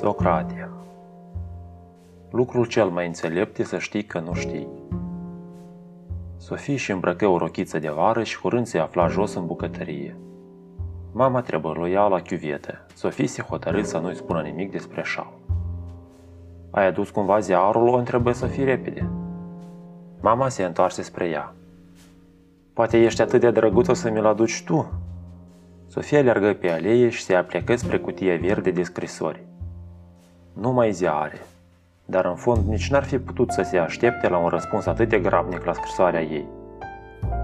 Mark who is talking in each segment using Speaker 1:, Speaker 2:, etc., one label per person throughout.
Speaker 1: Socratia Lucrul cel mai înțelept e să știi că nu știi. Sofie și îmbrăcă o rochiță de vară și curând se afla jos în bucătărie. Mama trebuie loia la chiuvetă. Sofie se hotărâ să nu-i spună nimic despre șal. Ai adus cumva ziarul? O întrebă Sofie repede. Mama se întoarse spre ea. Poate ești atât de drăguță să mi-l aduci tu? Sofia alergă pe alee și se aplecă spre cutia verde de scrisori. Nu mai ziare, dar în fond nici n-ar fi putut să se aștepte la un răspuns atât de grabnic la scrisoarea ei.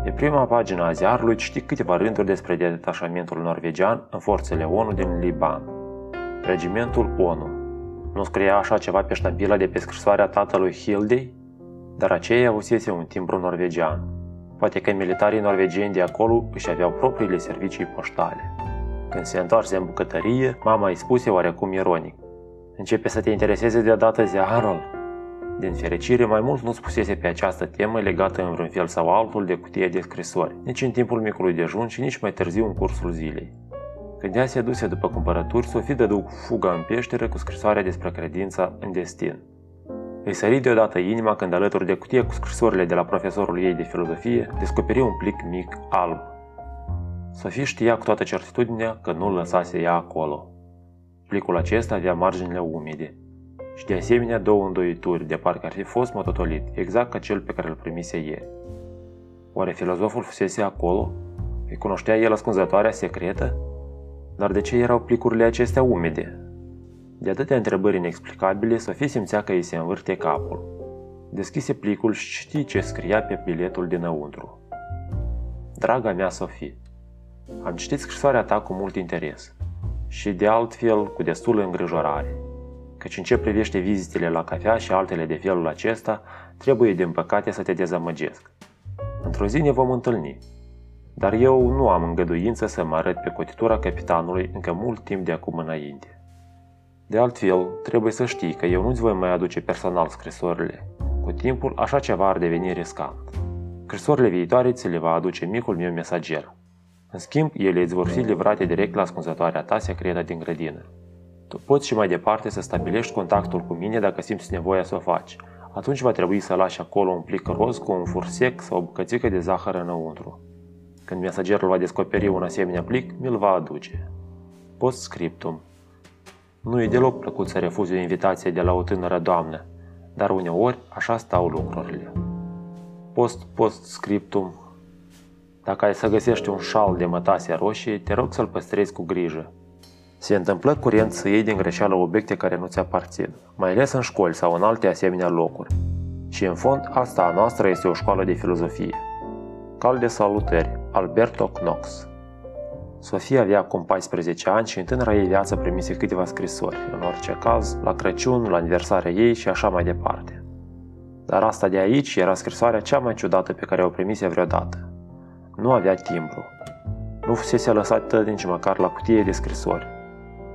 Speaker 1: Pe prima pagină a ziarului citi câteva rânduri despre detașamentul norvegian în forțele ONU din Liban. Regimentul ONU. Nu scria așa ceva pe ștampila de pe scrisoarea tatălui Hildei? Dar aceea avusese un timbru norvegian. Poate că militarii norvegieni de acolo își aveau propriile servicii poștale. Când se întoarse în bucătărie, mama îi spuse oarecum ironic. Începe să te intereseze deodată ziarul. Din fericire, mai mult nu spusese pe această temă legată în vreun fel sau altul de cutie de scrisori, nici în timpul micului dejun și nici mai târziu în cursul zilei. Când ea se duse după cumpărături, Sofie dădu fuga în peșteră cu scrisoarea despre credința în destin. Îi sări deodată inima când alături de cutie cu scrisorile de la profesorul ei de filozofie, descoperi un plic mic alb. Sofie știa cu toată certitudinea că nu lăsase ea acolo. Plicul acesta avea marginile umede și de asemenea două îndoituri, de parcă ar fi fost mototolit, exact ca cel pe care îl primise ieri. Oare filozoful fusese acolo? Îi cunoștea el ascunzătoarea secretă? Dar de ce erau plicurile acestea umede? De atâtea întrebări inexplicabile, Sofie simțea că îi se învârte capul. Deschise plicul și știi ce scria pe biletul dinăuntru. Draga mea Sofie, am citit scrisoarea ta cu mult interes și de altfel cu destulă îngrijorare, căci în ce privește vizitele la cafea și altele de felul acesta, trebuie din păcate să te dezamăgesc. Într-o zi ne vom întâlni, dar eu nu am îngăduință să mă arăt pe cotitura capitanului încă mult timp de acum înainte. De altfel, trebuie să știi că eu nu-ți voi mai aduce personal scrisorile. Cu timpul, așa ceva ar deveni riscant. Scrisorile viitoare ți le va aduce micul meu mesager, în schimb, ele îți vor fi livrate direct la ascunzătoarea ta secretă din grădină. Tu poți și mai departe să stabilești contactul cu mine dacă simți nevoia să o faci. Atunci va trebui să lași acolo un plic roz cu un fur sec sau o bucățică de zahăr înăuntru. Când mesagerul va descoperi un asemenea plic, mi-l va aduce. Postscriptum Nu e deloc plăcut să refuzi o invitație de la o tânără doamnă, dar uneori așa stau lucrurile. Post-postscriptum dacă ai să găsești un șal de mătase roșie, te rog să-l păstrezi cu grijă. Se întâmplă curent să iei din greșeală obiecte care nu ți aparțin, mai ales în școli sau în alte asemenea locuri. Și în fond, asta a noastră este o școală de filozofie. Cal de salutări, Alberto Knox Sofia avea acum 14 ani și în tânăra ei viață primise câteva scrisori, în orice caz, la Crăciun, la aniversarea ei și așa mai departe. Dar asta de aici era scrisoarea cea mai ciudată pe care o primise vreodată. Nu avea timbru. Nu fusese lăsată nici măcar la cutie de scrisori.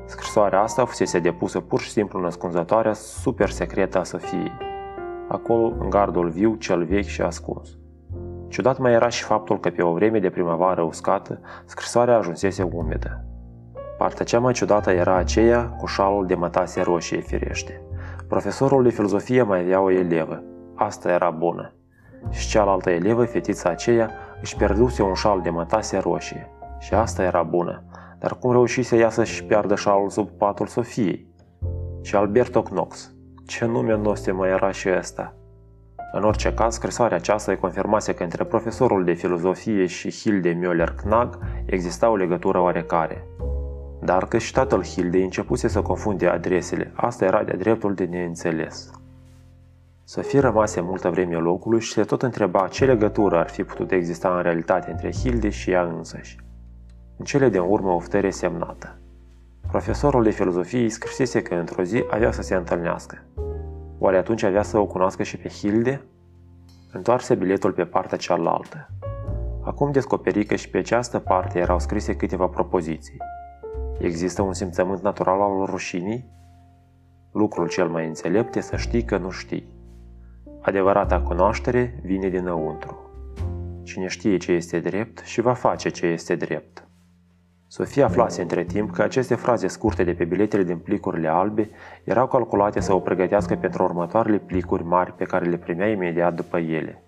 Speaker 1: Scrisoarea asta fusese depusă pur și simplu în ascunzătoarea super secretă a Sofiei. Acolo, în gardul viu, cel vechi și ascuns. Ciudat mai era și faptul că pe o vreme de primăvară uscată, scrisoarea ajunsese umedă. Partea cea mai ciudată era aceea cu șalul de mătase roșie firește. Profesorul de filozofie mai avea o elevă. Asta era bună. Și cealaltă elevă, fetița aceea, își pierduse un șal de mătase roșie. Și asta era bună. Dar cum reușise ea să-și piardă șalul sub patul Sofiei? Și Alberto Knox. Ce nume nostru mai era și ăsta? În orice caz, scrisoarea aceasta îi confirmase că între profesorul de filozofie și Hilde Müller-Knag exista o legătură oarecare. Dar că și tatăl Hilde începuse să confunde adresele, asta era de-a dreptul de neînțeles. Sofie rămase multă vreme locului și se tot întreba ce legătură ar fi putut exista în realitate între Hilde și ea însăși. În cele de urmă oftăre semnată. Profesorul de filozofie îi scrisese că într-o zi avea să se întâlnească. Oare atunci avea să o cunoască și pe Hilde? Întoarse biletul pe partea cealaltă. Acum descoperi că și pe această parte erau scrise câteva propoziții. Există un simțământ natural al rușinii? Lucrul cel mai înțelept e să știi că nu știi. Adevărata cunoaștere vine dinăuntru. Cine știe ce este drept și va face ce este drept. Sofia aflase între timp că aceste fraze scurte de pe biletele din plicurile albe erau calculate să o pregătească pentru următoarele plicuri mari pe care le primea imediat după ele.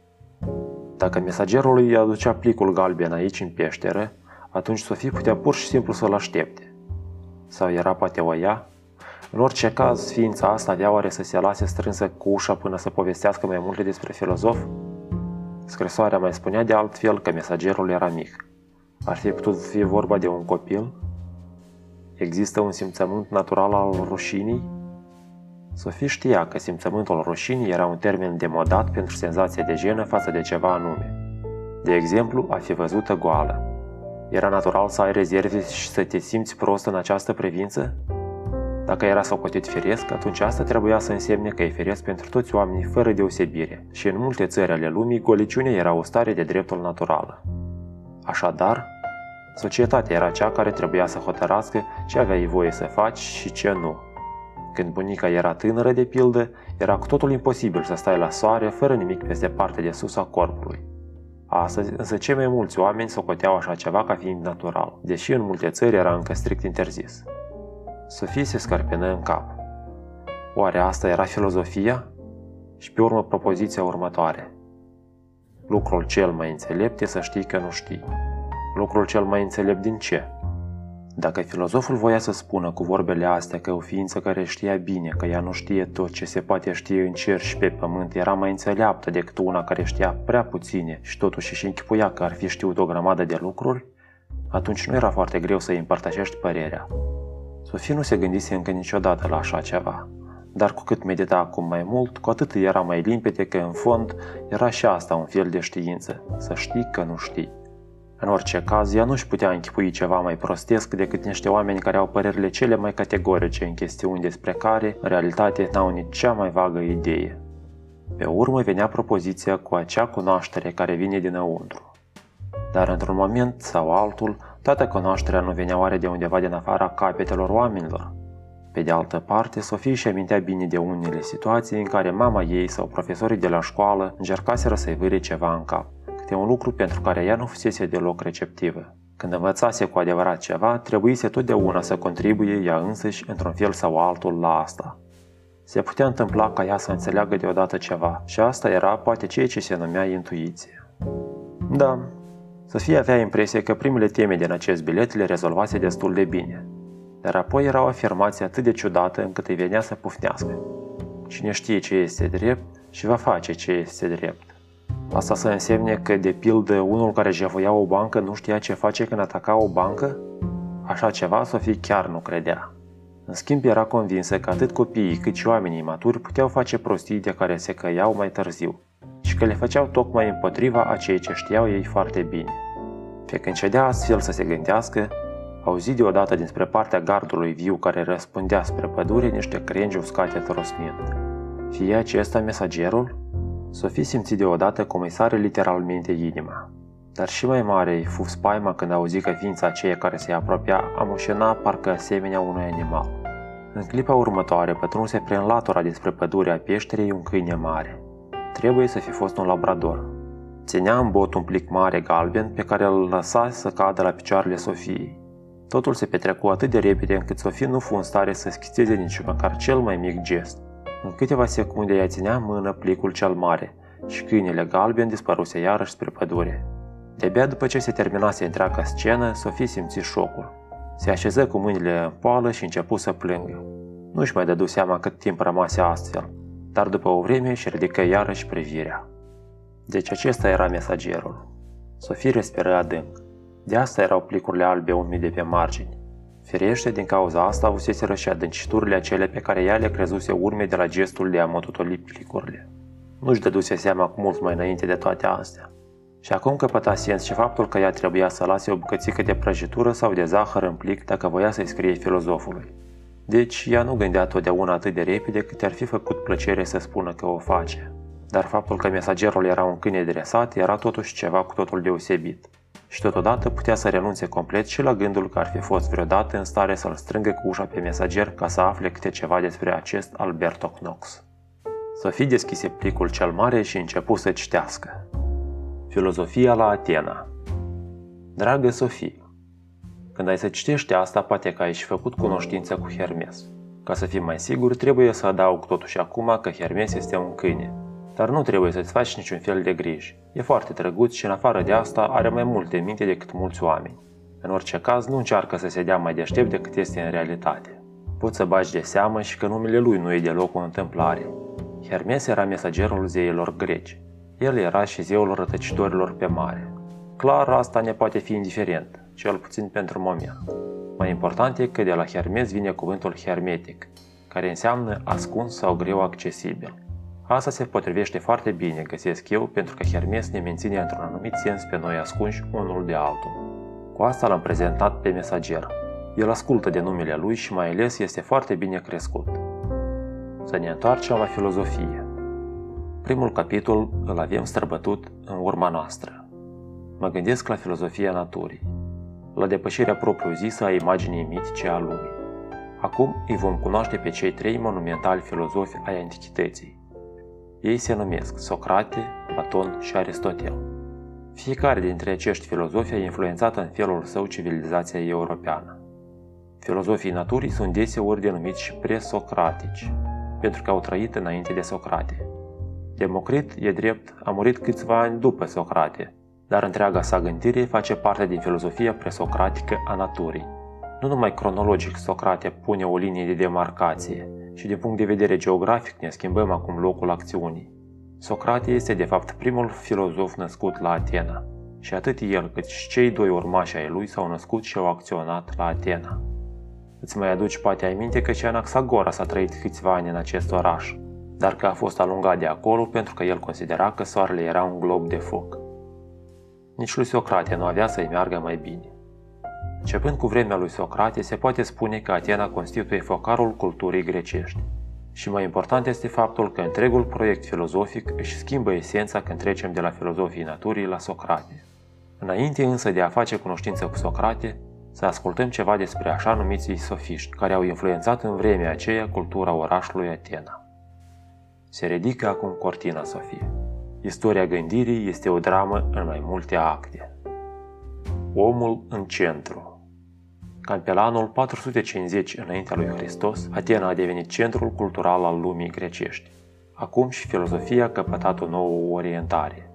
Speaker 1: Dacă mesagerul îi aducea plicul galben aici în peșteră, atunci Sofie putea pur și simplu să-l aștepte. Sau era poate o ea? În orice caz, ființa asta avea oare să se lase strânsă cu ușa până să povestească mai multe despre filozof? Scrisoarea mai spunea de altfel că mesagerul era mic. Ar fi putut fi vorba de un copil? Există un simțământ natural al rușinii? Sofie știa că simțământul rușinii era un termen demodat pentru senzația de jenă față de ceva anume. De exemplu, a fi văzută goală. Era natural să ai rezerve și să te simți prost în această privință? Dacă era socotit firesc, atunci asta trebuia să însemne că e firesc pentru toți oamenii fără deosebire și în multe țări ale lumii goliciunea era o stare de dreptul naturală. Așadar, societatea era cea care trebuia să hotărască ce aveai voie să faci și ce nu. Când bunica era tânără, de pildă, era cu totul imposibil să stai la soare fără nimic peste partea de sus a corpului. Astăzi, însă cei mai mulți oameni socoteau așa ceva ca fiind natural, deși în multe țări era încă strict interzis. Sofie se scarpenă în cap. Oare asta era filozofia? Și pe urmă propoziția următoare. Lucrul cel mai înțelept e să știi că nu știi. Lucrul cel mai înțelept din ce? Dacă filozoful voia să spună cu vorbele astea că o ființă care știa bine că ea nu știe tot ce se poate ști în cer și pe pământ era mai înțeleaptă decât una care știa prea puține și totuși își închipuia că ar fi știut o grămadă de lucruri, atunci nu era foarte greu să îi împărtășești părerea. Sofie nu se gândise încă niciodată la așa ceva, dar cu cât medita acum mai mult, cu atât era mai limpede că în fond era și asta un fel de știință, să știi că nu știi. În orice caz, ea nu-și putea închipui ceva mai prostesc decât niște oameni care au părerile cele mai categorice în chestiuni despre care, în realitate, n-au nici cea mai vagă idee. Pe urmă venea propoziția cu acea cunoaștere care vine dinăuntru. Dar într-un moment sau altul, toată cunoașterea nu venea oare de undeva din afara capetelor oamenilor? Pe de altă parte, Sofie își amintea bine de unele situații în care mama ei sau profesorii de la școală încercaseră să-i vâre ceva în cap câte un lucru pentru care ea nu fusese deloc receptivă. Când învățase cu adevărat ceva, trebuise totdeauna să contribuie ea însăși într-un fel sau altul la asta. Se putea întâmpla ca ea să înțeleagă deodată ceva și asta era poate ceea ce se numea intuiție. Da, Sofia avea impresia că primele teme din acest bilet le rezolvase destul de bine, dar apoi era o afirmație atât de ciudată încât îi venea să pufnească. Cine știe ce este drept și va face ce este drept. Asta să însemne că, de pildă, unul care jefuia o bancă nu știa ce face când ataca o bancă? Așa ceva Sofie chiar nu credea. În schimb, era convinsă că atât copiii cât și oamenii maturi puteau face prostii de care se căiau mai târziu și că le făceau tocmai împotriva a ceea ce știau ei foarte bine. Pe când cedea astfel să se gândească, auzi deodată dinspre partea gardului viu care răspundea spre pădure niște crengi uscate trosnind. Fie acesta mesagerul? Sofie simți deodată cum îi sare literalmente inima. Dar și mai mare îi fu spaima când auzi că ființa aceea care se apropia amușena parcă asemenea unui animal. În clipa următoare pătrunse prin latura despre pădurea peșterei un câine mare. Trebuie să fi fost un labrador. Ținea în bot un plic mare galben pe care îl lăsa să cadă la picioarele Sofiei. Totul se petrecu atât de repede încât Sofie nu fu în stare să schițeze nici măcar cel mai mic gest. În câteva secunde ea ținea în mână plicul cel mare și câinele galben dispăruse iarăși spre pădure. De-abia după ce se terminase întreaga scenă, Sofie simți șocul. Se așeză cu mâinile în poală și începu să plângă. Nu-și mai dădu seama cât timp rămase astfel, dar după o vreme își ridică iarăși privirea. Deci acesta era mesagerul. Sofie respiră adânc. De asta erau plicurile albe umide pe margini. Firește, din cauza asta avuseseră și adânciturile acele pe care ea le crezuse urme de la gestul de a mototoli plicurile. Nu-și dăduse seama cu mult mai înainte de toate astea. Și acum căpăta sens și faptul că ea trebuia să lase o bucățică de prăjitură sau de zahăr în plic dacă voia să-i scrie filozofului. Deci ea nu gândea totdeauna atât de repede cât ar fi făcut plăcere să spună că o face. Dar faptul că mesagerul era un câine dresat era totuși ceva cu totul deosebit și totodată putea să renunțe complet și la gândul că ar fi fost vreodată în stare să-l strângă cu ușa pe mesager ca să afle câte ceva despre acest Alberto Knox. Sofie deschise plicul cel mare și începu să citească. Filozofia la Atena Dragă Sofie, Când ai să citești asta, poate că ai și făcut cunoștință cu Hermes. Ca să fim mai siguri, trebuie să adaug totuși acum că Hermes este un câine. Dar nu trebuie să-ți faci niciun fel de griji. E foarte drăguț și în afară de asta are mai multe minte decât mulți oameni. În orice caz, nu încearcă să se dea mai deștept decât este în realitate. Poți să bagi de seamă și că numele lui nu e deloc o întâmplare. Hermes era mesagerul zeilor greci. El era și zeul rătăcitorilor pe mare. Clar, asta ne poate fi indiferent, cel puțin pentru moment. Mai important e că de la Hermes vine cuvântul hermetic, care înseamnă ascuns sau greu accesibil. Asta se potrivește foarte bine, găsesc eu, pentru că Hermes ne menține într-un anumit sens pe noi ascunși unul de altul. Cu asta l-am prezentat pe mesager. El ascultă de numele lui și mai ales este foarte bine crescut. Să ne întoarcem la filozofie. Primul capitol îl avem străbătut în urma noastră. Mă gândesc la filozofia naturii, la depășirea propriu-zisă a imaginii mitice a lumii. Acum îi vom cunoaște pe cei trei monumentali filozofi ai antichității. Ei se numesc Socrate, Platon și Aristotel. Fiecare dintre acești filozofi a influențat în felul său civilizația europeană. Filozofii naturii sunt deseori denumiți și presocratici, pentru că au trăit înainte de Socrate. Democrit, e drept, a murit câțiva ani după Socrate, dar întreaga sa gândire face parte din filozofia presocratică a naturii. Nu numai cronologic Socrate pune o linie de demarcație, și din punct de vedere geografic ne schimbăm acum locul acțiunii. Socrate este de fapt primul filozof născut la Atena și atât el cât și cei doi urmași ai lui s-au născut și au acționat la Atena. Îți mai aduci poate aminte că și Anaxagoras a trăit câțiva ani în acest oraș, dar că a fost alungat de acolo pentru că el considera că soarele era un glob de foc. Nici lui Socrate nu avea să-i meargă mai bine. Începând cu vremea lui Socrate, se poate spune că Atena constituie focarul culturii grecești. Și mai important este faptul că întregul proiect filozofic își schimbă esența când trecem de la filozofii naturii la Socrate. Înainte însă de a face cunoștință cu Socrate, să ascultăm ceva despre așa numiții sofiști, care au influențat în vremea aceea cultura orașului Atena. Se ridică acum cortina Sofie. Istoria gândirii este o dramă în mai multe acte. Omul în centru Cam pe la anul 450 înaintea lui Hristos, Atena a devenit centrul cultural al lumii grecești. Acum și filozofia a căpătat o nouă orientare.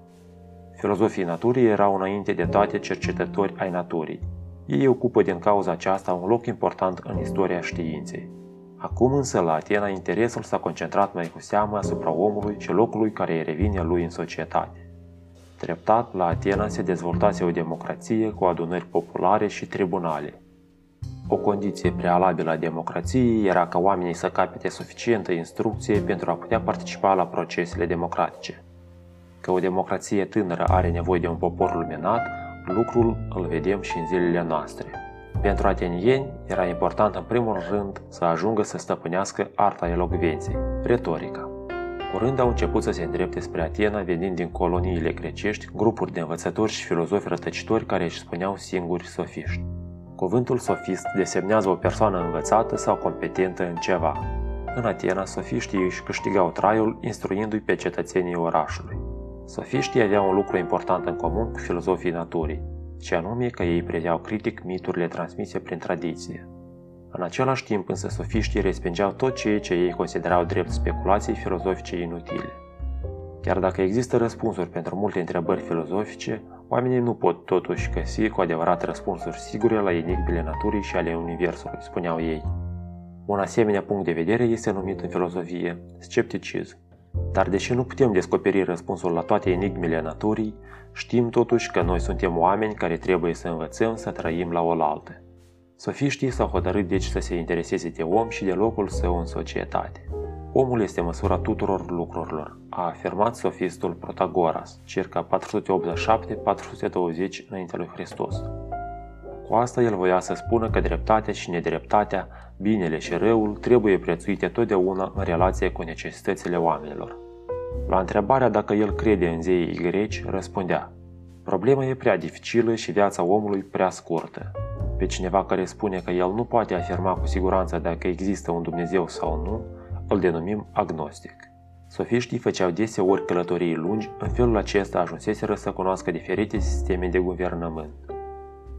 Speaker 1: Filozofii naturii erau înainte de toate cercetători ai naturii. Ei ocupă din cauza aceasta un loc important în istoria științei. Acum însă la Atena interesul s-a concentrat mai cu seamă asupra omului și locului care îi revine lui în societate. Treptat, la Atena se dezvoltase o democrație cu adunări populare și tribunale. O condiție prealabilă a democrației era ca oamenii să capete suficientă instrucție pentru a putea participa la procesele democratice. Că o democrație tânără are nevoie de un popor luminat, lucrul îl vedem și în zilele noastre. Pentru atenieni era important în primul rând să ajungă să stăpânească arta elocvenței, retorica. Curând au început să se îndrepte spre Atena venind din coloniile grecești grupuri de învățători și filozofi rătăcitori care își spuneau singuri sofiști. Cuvântul sofist desemnează o persoană învățată sau competentă în ceva. În Atena, sofiștii își câștigau traiul instruindu-i pe cetățenii orașului. Sofiștii aveau un lucru important în comun cu filozofii naturii, și anume că ei predeau critic miturile transmise prin tradiție. În același timp însă sofiștii respingeau tot ceea ce ei considerau drept speculații filozofice inutile. Chiar dacă există răspunsuri pentru multe întrebări filozofice, Oamenii nu pot totuși găsi cu adevărat răspunsuri sigure la enigmele naturii și ale universului, spuneau ei. Un asemenea punct de vedere este numit în filozofie scepticism. Dar deși nu putem descoperi răspunsul la toate enigmele naturii, știm totuși că noi suntem oameni care trebuie să învățăm să trăim la oaltă. Sofiștii s-au hotărât deci să se intereseze de om și de locul său în societate. Omul este măsura tuturor lucrurilor, a afirmat sofistul Protagoras, circa 487-420 înaintea lui Hristos. Cu asta el voia să spună că dreptatea și nedreptatea, binele și răul trebuie prețuite totdeauna în relație cu necesitățile oamenilor. La întrebarea dacă el crede în zeii greci, răspundea Problema e prea dificilă și viața omului prea scurtă. Pe cineva care spune că el nu poate afirma cu siguranță dacă există un Dumnezeu sau nu, îl denumim agnostic. Sofiștii făceau deseori călătorii lungi, în felul acesta ajunseseră să cunoască diferite sisteme de guvernământ.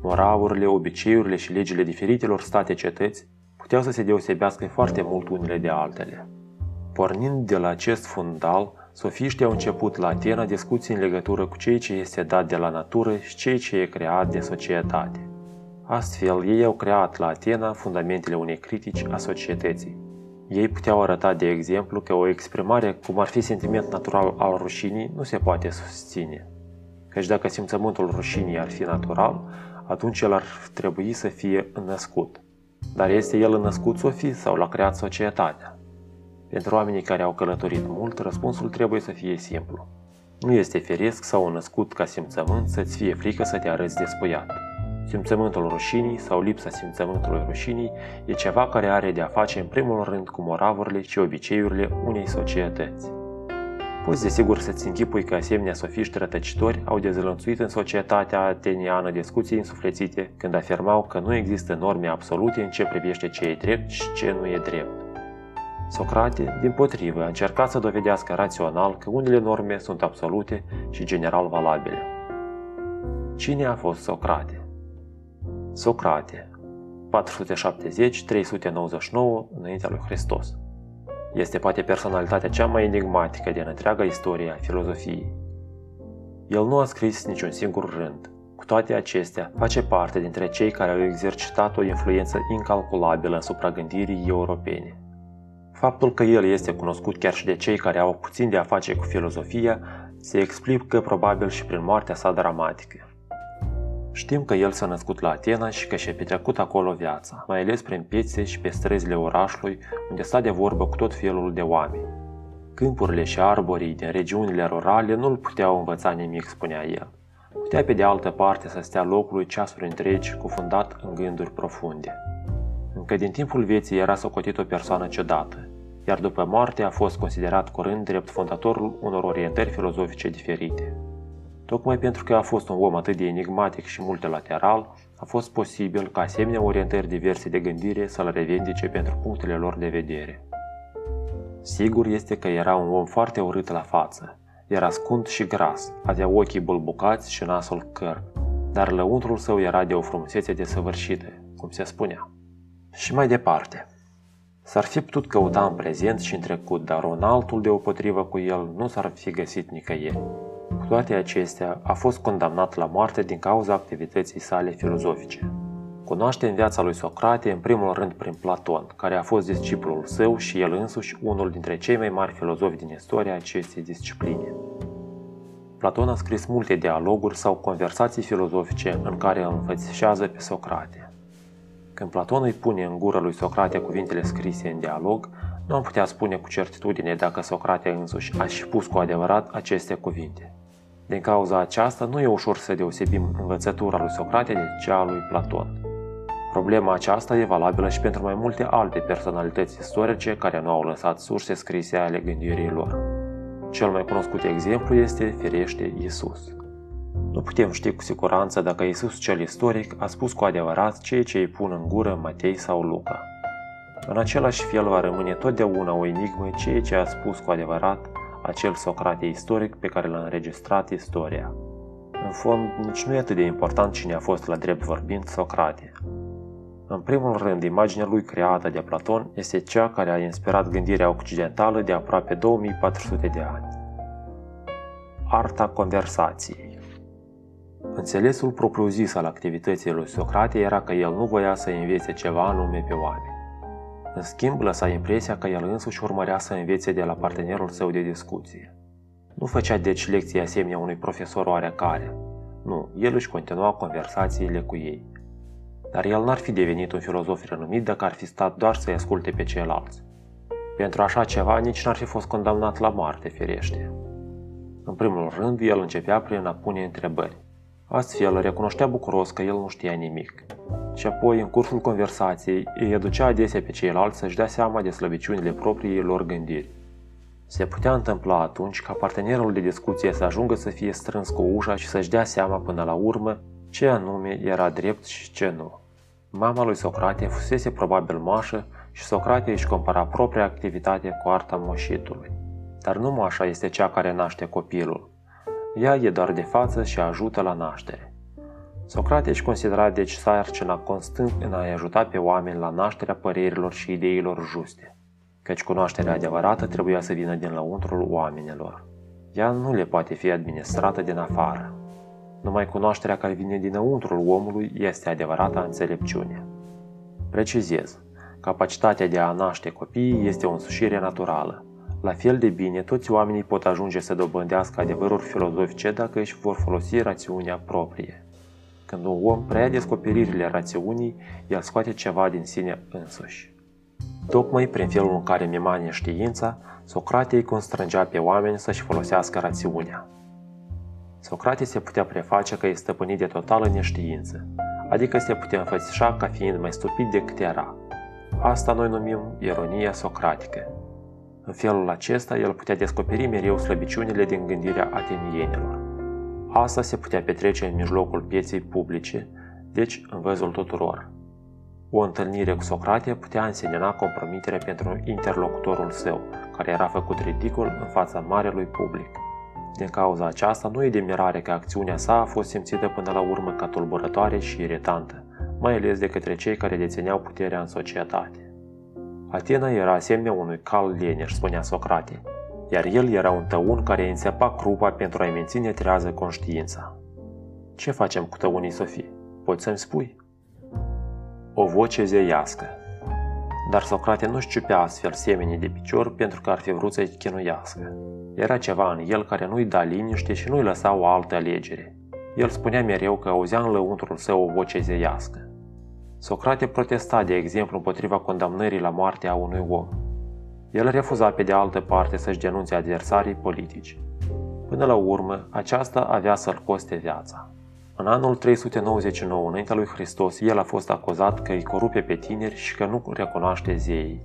Speaker 1: Moravurile, obiceiurile și legile diferitelor state cetăți puteau să se deosebească foarte mult unele de altele. Pornind de la acest fundal, sofiștii au început la Atena discuții în legătură cu ceea ce este dat de la natură și ceea ce e creat de societate. Astfel, ei au creat la Atena fundamentele unei critici a societății. Ei puteau arăta, de exemplu, că o exprimare cum ar fi sentiment natural al rușinii nu se poate susține. Căci dacă simțământul rușinii ar fi natural, atunci el ar trebui să fie înnăscut. Dar este el născut Sofie sau l-a creat societatea? Pentru oamenii care au călătorit mult, răspunsul trebuie să fie simplu. Nu este firesc sau născut ca simțământ să-ți fie frică să te arăți despuiat. Simțământul rușinii sau lipsa simțământului rușinii e ceva care are de a face în primul rând cu moravurile și obiceiurile unei societăți. Poți desigur să-ți închipui că asemenea sofiști rătăcitori au dezlănțuit în societatea ateniană discuții însuflețite când afirmau că nu există norme absolute în ce privește ce e drept și ce nu e drept. Socrate, din potrivă, a încercat să dovedească rațional că unele norme sunt absolute și general valabile. Cine a fost Socrate? Socrate, 470-399 înaintea lui Hristos. Este poate personalitatea cea mai enigmatică din întreaga istorie a filozofiei. El nu a scris niciun singur rând. Cu toate acestea, face parte dintre cei care au exercitat o influență incalculabilă asupra gândirii europene. Faptul că el este cunoscut chiar și de cei care au puțin de a face cu filozofia se explică probabil și prin moartea sa dramatică. Știm că el s-a născut la Atena și că și-a petrecut acolo viața, mai ales prin piețe și pe străzile orașului, unde sta de vorbă cu tot felul de oameni. Câmpurile și arborii din regiunile rurale nu-l puteau învăța nimic, spunea el. Putea pe de altă parte să stea locului ceasuri întregi, cufundat în gânduri profunde. Încă din timpul vieții era socotit o persoană ciudată, iar după moarte a fost considerat curând drept fondatorul unor orientări filozofice diferite. Tocmai pentru că a fost un om atât de enigmatic și multilateral, a fost posibil ca asemenea orientări diverse de gândire să-l revendice pentru punctele lor de vedere. Sigur este că era un om foarte urât la față. Era scund și gras, avea ochii bulbucați și nasul căr, dar lăuntrul său era de o frumusețe desăvârșită, cum se spunea. Și mai departe. S-ar fi putut căuta în prezent și în trecut, dar un altul deopotrivă cu el nu s-ar fi găsit nicăieri. Cu toate acestea, a fost condamnat la moarte din cauza activității sale filozofice. Cunoaște în viața lui Socrate, în primul rând prin Platon, care a fost disciplul său și el însuși unul dintre cei mai mari filozofi din istoria acestei discipline. Platon a scris multe dialoguri sau conversații filozofice în care îl înfățișează pe Socrate. Când Platon îi pune în gură lui Socrate cuvintele scrise în dialog, nu am putea spune cu certitudine dacă Socrate însuși a și pus cu adevărat aceste cuvinte. Din cauza aceasta, nu e ușor să deosebim învățătura lui Socrate de cea a lui Platon. Problema aceasta e valabilă și pentru mai multe alte personalități istorice care nu au lăsat surse scrise ale gândirii lor. Cel mai cunoscut exemplu este, firește, Isus. Nu putem ști cu siguranță dacă Isus cel istoric a spus cu adevărat ceea ce îi pun în gură Matei sau Luca. În același fel va rămâne totdeauna o enigmă ceea ce a spus cu adevărat acel Socrate istoric pe care l-a înregistrat istoria. În fond, nici nu e atât de important cine a fost la drept vorbind Socrate. În primul rând, imaginea lui creată de Platon este cea care a inspirat gândirea occidentală de aproape 2400 de ani. Arta conversației Înțelesul propriu-zis al activității lui Socrate era că el nu voia să învețe ceva anume pe oameni. În schimb, lăsa impresia că el însuși urmărea să învețe de la partenerul său de discuție. Nu făcea deci lecții asemenea unui profesor oarecare. Nu, el își continua conversațiile cu ei. Dar el n-ar fi devenit un filozof renumit dacă ar fi stat doar să-i asculte pe ceilalți. Pentru așa ceva nici n-ar fi fost condamnat la moarte, firește. În primul rând, el începea prin a pune întrebări. Astfel, recunoștea bucuros că el nu știa nimic și apoi, în cursul conversației, îi aducea adesea pe ceilalți să-și dea seama de slăbiciunile propriei lor gândiri. Se putea întâmpla atunci ca partenerul de discuție să ajungă să fie strâns cu ușa și să-și dea seama până la urmă ce anume era drept și ce nu. Mama lui Socrate fusese probabil moașă și Socrate își compara propria activitate cu arta moșitului. Dar nu moașa este cea care naște copilul. Ea e doar de față și ajută la naștere. Socrate își considera deci sarcina constant în a-i ajuta pe oameni la nașterea părerilor și ideilor juste, căci cunoașterea adevărată trebuia să vină din lăuntrul oamenilor. Ea nu le poate fi administrată din afară. Numai cunoașterea care vine dinăuntrul omului este adevărata înțelepciune. Precizez, capacitatea de a naște copii este o însușire naturală. La fel de bine, toți oamenii pot ajunge să dobândească adevăruri filozofice dacă își vor folosi rațiunea proprie. Când un om preia descoperirile rațiunii, el scoate ceva din sine însuși. Tocmai prin felul în care mimane știința, Socrate îi constrângea pe oameni să-și folosească rațiunea. Socrate se putea preface că e stăpânit de totală neștiință, adică se putea înfățișa ca fiind mai stupid decât era. Asta noi numim ironia socratică. În felul acesta, el putea descoperi mereu slăbiciunile din gândirea atenienilor. Asta se putea petrece în mijlocul pieței publice, deci în văzul tuturor. O întâlnire cu Socrate putea însemna compromiterea pentru interlocutorul său, care era făcut ridicol în fața marelui public. Din cauza aceasta, nu e de mirare că acțiunea sa a fost simțită până la urmă ca tulburătoare și iritantă, mai ales de către cei care dețineau puterea în societate. Atena era asemenea unui cal leneș, spunea Socrate, iar el era un tăun care îi înțepa crupa pentru a-i menține trează conștiința. Ce facem cu tăunii, Sofie? Poți să-mi spui? O voce zeiască. Dar Socrate nu șciupea astfel semenii de picior pentru că ar fi vrut să-i chinuiască. Era ceva în el care nu-i da liniște și nu-i lăsa o altă alegere. El spunea mereu că auzea în lăuntrul său o voce zeiască. Socrate protesta, de exemplu, împotriva condamnării la moarte a unui om. El refuza pe de altă parte să-și denunțe adversarii politici. Până la urmă, aceasta avea să-l coste viața. În anul 399 înaintea lui Hristos, el a fost acuzat că îi corupe pe tineri și că nu recunoaște zeii.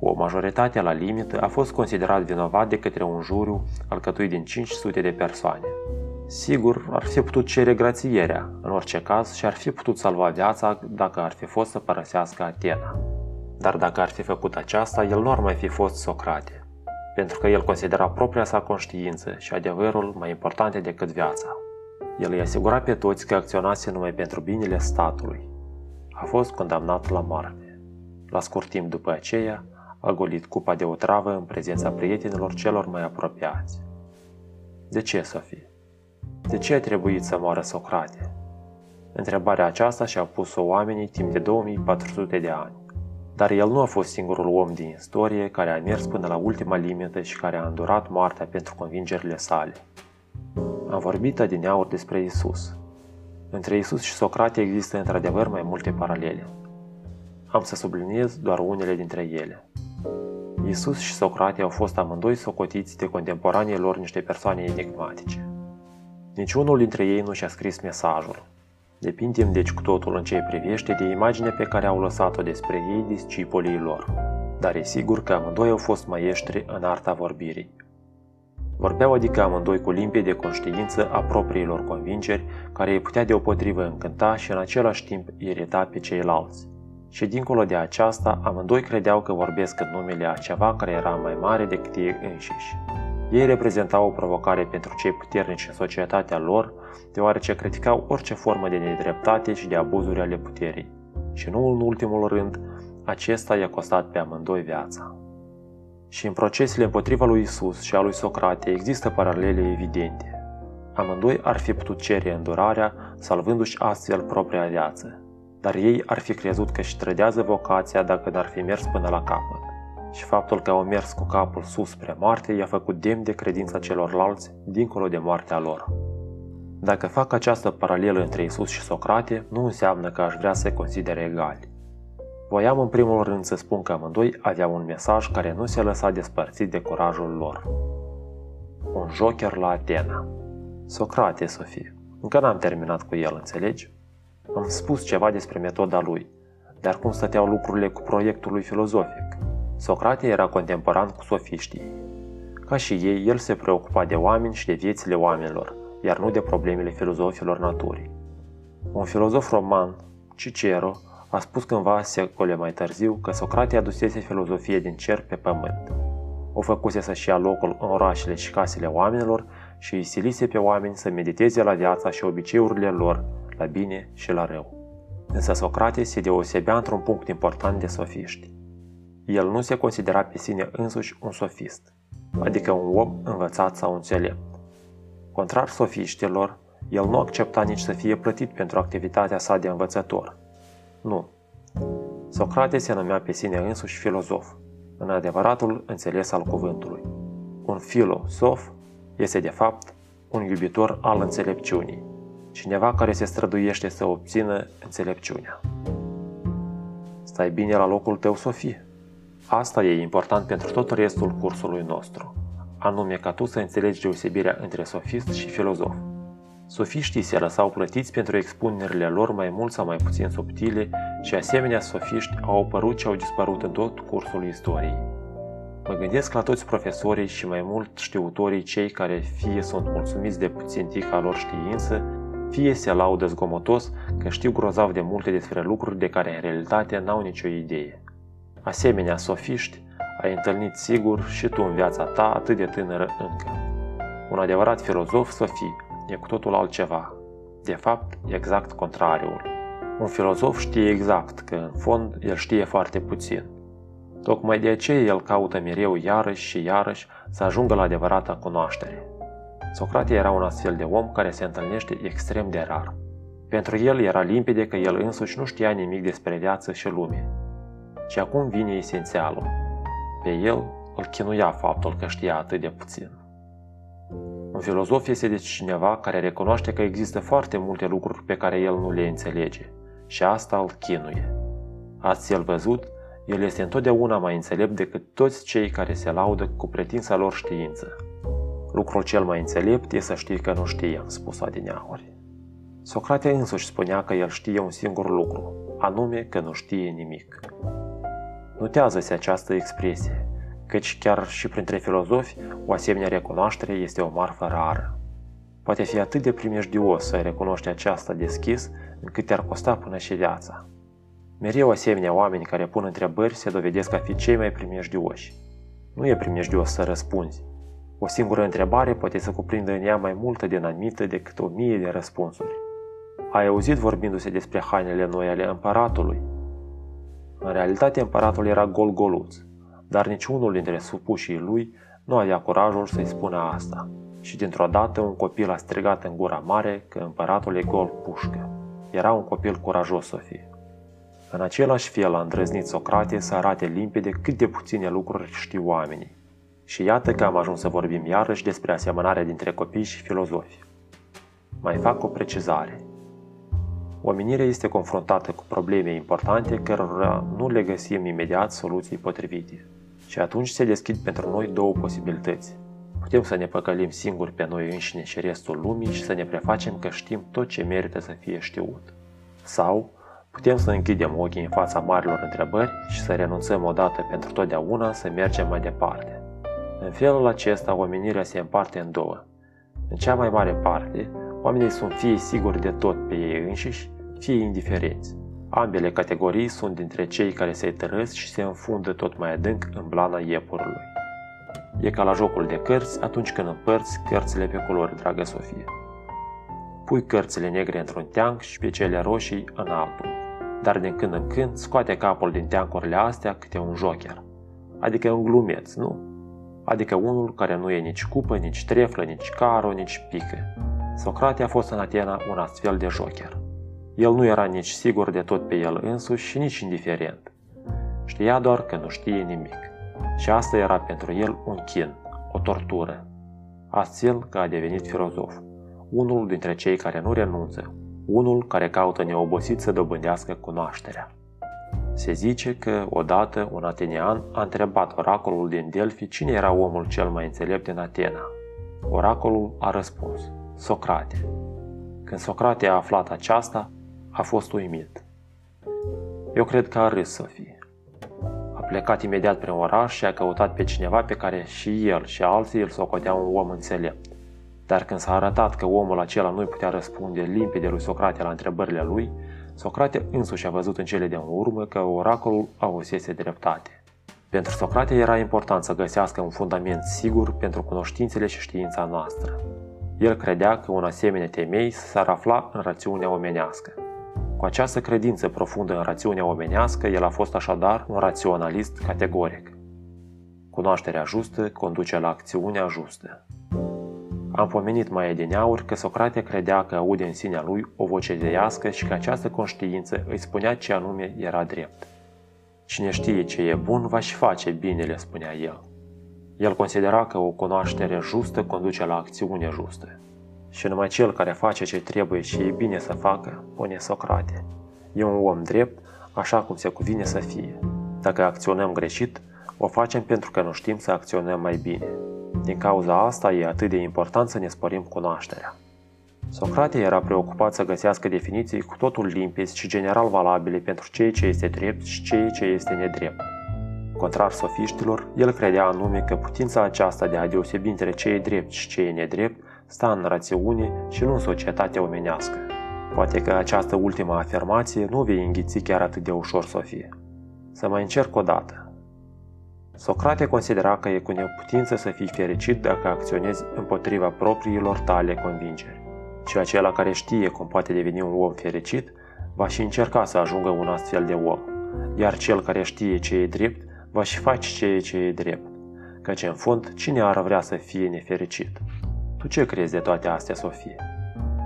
Speaker 1: O majoritate la limită a fost considerat vinovat de către un juriu alcătuit din 500 de persoane. Sigur, ar fi putut cere grațierea, în orice caz, și ar fi putut salva viața dacă ar fi fost să părăsească Atena. Dar dacă ar fi făcut aceasta, el nu ar mai fi fost Socrate, pentru că el considera propria sa conștiință și adevărul mai importante decât viața. El îi asigura pe toți că acționase numai pentru binele statului. A fost condamnat la moarte. La scurt timp după aceea, a golit cupa de otravă în prezența prietenilor celor mai apropiați. De ce, Sofie? De ce a trebuit să moară Socrate? Întrebarea aceasta și-a pus-o oamenii timp de 2400 de ani. Dar el nu a fost singurul om din istorie care a mers până la ultima limită și care a îndurat moartea pentru convingerile sale. Am vorbit adineauri despre Isus. Între Isus și Socrate există într-adevăr mai multe paralele. Am să subliniez doar unele dintre ele. Isus și Socrate au fost amândoi socotiți de contemporanii lor niște persoane enigmatice. Niciunul dintre ei nu și-a scris mesajul. Depindem deci cu totul în ce privește de imaginea pe care au lăsat-o despre ei discipolii lor. Dar e sigur că amândoi au fost maestri în arta vorbirii. Vorbeau adică amândoi cu limpie de conștiință a propriilor convingeri, care îi putea deopotrivă încânta și în același timp irita pe ceilalți. Și dincolo de aceasta, amândoi credeau că vorbesc în numele a ceva care era mai mare decât ei înșiși. Ei reprezentau o provocare pentru cei puternici în societatea lor, deoarece criticau orice formă de nedreptate și de abuzuri ale puterii. Și nu în ultimul rând, acesta i-a costat pe amândoi viața. Și în procesele împotriva lui Isus și a lui Socrate există paralele evidente. Amândoi ar fi putut cere îndurarea, salvându-și astfel propria viață, dar ei ar fi crezut că își trădează vocația dacă n-ar fi mers până la capăt. Și faptul că au mers cu capul sus spre moarte i-a făcut demn de credința celorlalți, dincolo de moartea lor. Dacă fac această paralelă între Isus și Socrate, nu înseamnă că aș vrea să-i considere egali. Voiam în primul rând să spun că amândoi aveau un mesaj care nu se lăsa despărțit de curajul lor. Un joker la Atena. Socrate, Sofie. Încă n-am terminat cu el, înțelegi? Am spus ceva despre metoda lui, dar cum stăteau lucrurile cu proiectul lui filozofic? Socrate era contemporan cu sofiștii. Ca și ei, el se preocupa de oameni și de viețile oamenilor, iar nu de problemele filozofilor naturii. Un filozof roman, Cicero, a spus cândva secole mai târziu că Socrate adusese filozofie din cer pe pământ. O făcuse să-și ia locul în orașele și casele oamenilor și îi silise pe oameni să mediteze la viața și obiceiurile lor, la bine și la rău. Însă Socrate se deosebea într-un punct important de sofiști. El nu se considera pe sine însuși un sofist, adică un om învățat sau înțelept. Contrar sofiștilor, el nu accepta nici să fie plătit pentru activitatea sa de învățător. Nu. Socrate se numea pe sine însuși filozof, în adevăratul înțeles al cuvântului. Un filosof este de fapt un iubitor al înțelepciunii, cineva care se străduiește să obțină înțelepciunea. Stai bine la locul tău, Sofie. Asta e important pentru tot restul cursului nostru, anume ca tu să înțelegi deosebirea între sofist și filozof. Sofiștii se lăsau plătiți pentru expunerile lor mai mult sau mai puțin subtile și asemenea sofiști au apărut și au dispărut în tot cursul istoriei. Mă gândesc la toți profesorii și mai mult știutorii cei care fie sunt mulțumiți de puțin tica lor știință, fie se laudă zgomotos că știu grozav de multe despre lucruri de care în realitate n-au nicio idee. Asemenea sofiști ai întâlnit sigur și tu în viața ta atât de tânără încă. Un adevărat filozof, Sofie, e cu totul altceva. De fapt, exact contrariul. Un filozof știe exact că, în fond, el știe foarte puțin. Tocmai de aceea el caută mereu iarăși și iarăși să ajungă la adevărata cunoaștere. Socrate era un astfel de om care se întâlnește extrem de rar. Pentru el era limpede că el însuși nu știa nimic despre viață și lume. Și acum vine esențialul. Pe el îl chinuia faptul că știa atât de puțin. Un filozof este deci cineva care recunoaște că există foarte multe lucruri pe care el nu le înțelege și asta îl chinuie. Astfel văzut, el este întotdeauna mai înțelept decât toți cei care se laudă cu pretinsa lor știință. Lucrul cel mai înțelept e să știi că nu știi, am spus adineauri. Socrate însuși spunea că el știe un singur lucru, anume că nu știe nimic. Notează-se această expresie, căci chiar și printre filozofi o asemenea recunoaștere este o marfă rară. Poate fi atât de primejdios să recunoști aceasta deschis, încât te-ar costa până și viața. Mereu asemenea oameni care pun întrebări se dovedesc a fi cei mai primejdioși. Nu e primejdios să răspunzi. O singură întrebare poate să cuprindă în ea mai multă dinamită decât o mie de răspunsuri. Ai auzit vorbindu-se despre hainele noi ale împăratului? În realitate, împăratul era gol-goluț, dar niciunul dintre supușii lui nu avea curajul să-i spună asta. Și dintr-o dată un copil a strigat în gura mare că împăratul e gol pușcă. Era un copil curajos să fie. În același fel a îndrăznit Socrate să arate limpede cât de puține lucruri știu oamenii. Și iată că am ajuns să vorbim iarăși despre asemănarea dintre copii și filozofi. Mai fac o precizare. Omenirea este confruntată cu probleme importante cărora nu le găsim imediat soluții potrivite. Și atunci se deschid pentru noi două posibilități. Putem să ne păcălim singuri pe noi înșine și restul lumii și să ne prefacem că știm tot ce merită să fie știut. Sau putem să închidem ochii în fața marilor întrebări și să renunțăm odată pentru totdeauna să mergem mai departe. În felul acesta, omenirea se împarte în două. În cea mai mare parte, oamenii sunt fie siguri de tot pe ei înșiși, fie indiferenți. Ambele categorii sunt dintre cei care se tărăsc și se înfundă tot mai adânc în blana iepurului. E ca la jocul de cărți atunci când împărți cărțile pe culori, dragă Sofie. Pui cărțile negre într-un teanc și pe cele roșii în altul, dar din când în când scoate capul din teancurile astea câte un joker, adică un glumeț, nu? Adică unul care nu e nici cupă, nici treflă, nici caro, nici pică. Socrate a fost în Atena un astfel de joker. El nu era nici sigur de tot pe el însuși și nici indiferent. Știa doar că nu știe nimic. Și asta era pentru el un chin, o tortură. Astfel că a devenit filozof, unul dintre cei care nu renunță, unul care caută neobosit să dobândească cunoașterea. Se zice că odată un atenian a întrebat oracolul din Delphi cine era omul cel mai înțelept din Atena. Oracolul a răspuns, Socrate. Când Socrate a aflat aceasta, a fost uimit. Eu cred că a râs să fie. A plecat imediat prin oraș și a căutat pe cineva pe care și el și alții îl socoteau un om înțelept. Dar când s-a arătat că omul acela nu-i putea răspunde limpede lui Socrate la întrebările lui, Socrate însuși a văzut în cele de urmă că oracolul avusese dreptate. Pentru Socrate era important să găsească un fundament sigur pentru cunoștințele și știința noastră. El credea că un asemenea temei s-ar afla în rațiunea omenească. Cu această credință profundă în rațiunea omenească, el a fost așadar un raționalist categoric. Cunoașterea justă conduce la acțiunea justă. Am pomenit mai edineauri că Socrate credea că aude în sinea lui o voce zeiască și că această conștiință îi spunea ce anume era drept. Cine știe ce e bun, va și face binele, spunea el. El considera că o cunoaștere justă conduce la acțiune justă. Și numai cel care face ce trebuie și e bine să facă, pune Socrate. E un om drept, așa cum se cuvine să fie. Dacă acționăm greșit, o facem pentru că nu știm să acționăm mai bine. Din cauza asta e atât de important să ne sporim cunoașterea. Socrate era preocupat să găsească definiții cu totul limpezi și general valabile pentru ceea ce este drept și ceea ce este nedrept. Contrar sofiștilor, el credea anume că putința aceasta de a deosebi între ce e drept și ce e nedrept sta în rațiune și nu în societatea omenească. Poate că această ultimă afirmație nu vei înghiți chiar atât de ușor, Sofie. Să mai încerc o dată. Socrate considera că e cu neputință să fii fericit dacă acționezi împotriva propriilor tale convingeri. Și acela care știe cum poate deveni un om fericit, va și încerca să ajungă un astfel de om. Iar cel care știe ce e drept, va și face ceea ce e drept. Căci în fond, cine ar vrea să fie nefericit? Tu ce crezi de toate astea, Sofie?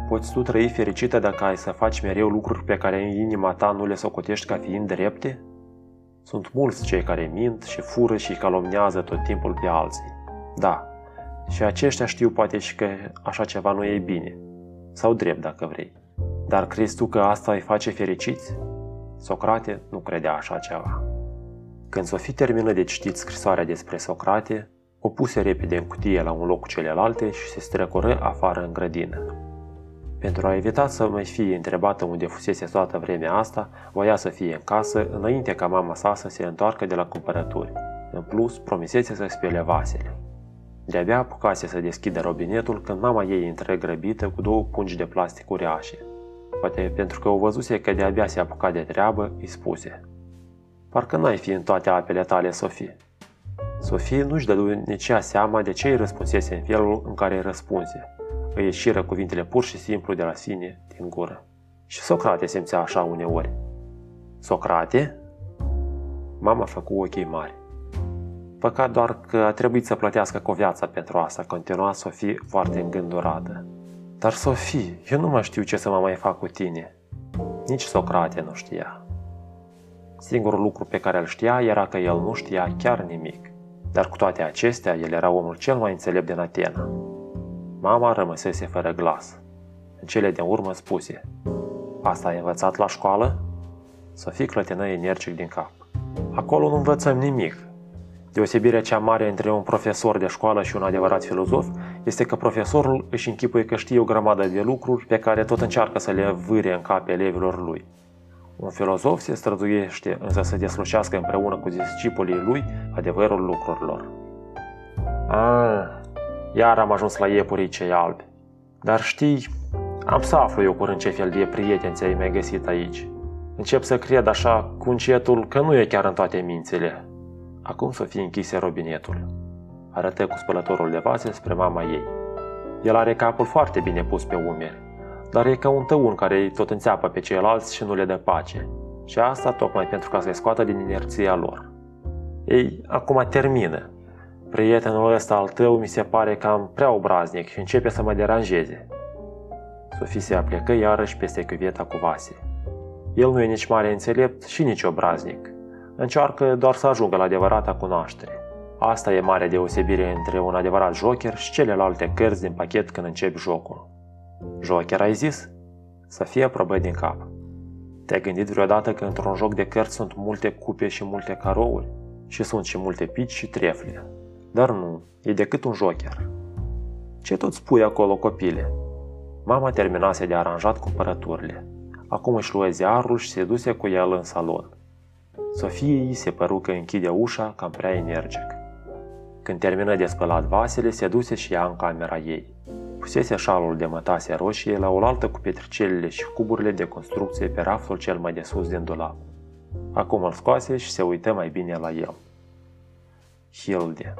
Speaker 1: Poți tu trăi fericită dacă ai să faci mereu lucruri pe care în inima ta nu le socotești ca fiind drepte? Sunt mulți cei care mint și fură și calomnează tot timpul pe alții. Da, și aceștia știu poate și că așa ceva nu e bine. Sau drept, dacă vrei. Dar crezi tu că asta îi face fericiți? Socrate nu credea așa ceva. Când Sofie termină de citit scrisoarea despre Socrate, o puse repede în cutie la un loc cu celelalte și se strecoră afară în grădină. Pentru a evita să mai fie întrebată unde fusese toată vremea asta, voia să fie în casă înainte ca mama sa să se întoarcă de la cumpărături. În plus, promisese să spele vasele. De-abia apucase să deschidă robinetul când mama ei intră grăbită cu două pungi de plastic uriașe. Poate pentru că o văzuse că de-abia se apuca de treabă, îi spuse Parcă n-ai fi în toate apele tale, Sofie. Sofie nu-și dădu nici seama de ce îi răspunsese în felul în care îi răspunse. Îi ieșiră cuvintele pur și simplu de la sine din gură. Și Socrate simțea așa uneori. Socrate? Mama făcu ochii mari. Păcat doar că a trebuit să plătească cu viața pentru asta, continua Sofie foarte îngândurată. Dar, Sofie, eu nu mai știu ce să mă mai fac cu tine. Nici Socrate nu știa. Singurul lucru pe care îl știa era că el nu știa chiar nimic. Dar cu toate acestea, el era omul cel mai înțelept din Atena. Mama rămăsese fără glas. În cele din urmă spuse, Asta ai învățat la școală? Sofie clătină energic din cap. Acolo nu învățăm nimic. Deosebirea cea mare între un profesor de școală și un adevărat filozof este că profesorul își închipuie că știe o grămadă de lucruri pe care tot încearcă să le vâre în cap elevilor lui. Un filozof se străduiește însă să deslușească împreună cu discipolii lui adevărul lucrurilor. Ah, iar am ajuns la iepurii cei albi. Dar știi, am să aflu eu curând ce fel de prietenți ți-ai mai găsit aici. Încep să cred așa cu încetul că nu e chiar în toate mințile. Acum să fie închise robinetul. Arătă cu spălătorul de vase spre mama ei. El are capul foarte bine pus pe umeri dar e ca un tăun care îi tot înțeapă pe ceilalți și nu le dă pace. Și asta tocmai pentru ca să-i scoată din inerția lor. Ei, acum termină. Prietenul ăsta al tău mi se pare cam prea obraznic și începe să mă deranjeze. Sofie se aplecă iarăși peste cuvieta cu vase. El nu e nici mare înțelept și nici obraznic. Încearcă doar să ajungă la adevărata cunoaștere. Asta e mare deosebire între un adevărat joker și celelalte cărți din pachet când începi jocul. Joker ai zis? Să fie probă din cap. Te-ai gândit vreodată că într-un joc de cărți sunt multe cupe și multe carouri? Și sunt și multe pici și trefle. Dar nu, e decât un joker. Ce tot spui acolo, copile? Mama terminase de aranjat cumpărăturile. Acum își luă ziarul și se duse cu el în salon. Sofie îi se păru că închide ușa cam prea energic. Când termină de spălat vasele, se duse și ea în camera ei. Pusese șalul de mătase roșie la oaltă cu petricelele și cuburile de construcție pe raftul cel mai de sus din dulap. Acum îl scoase și se uită mai bine la el. Hilde.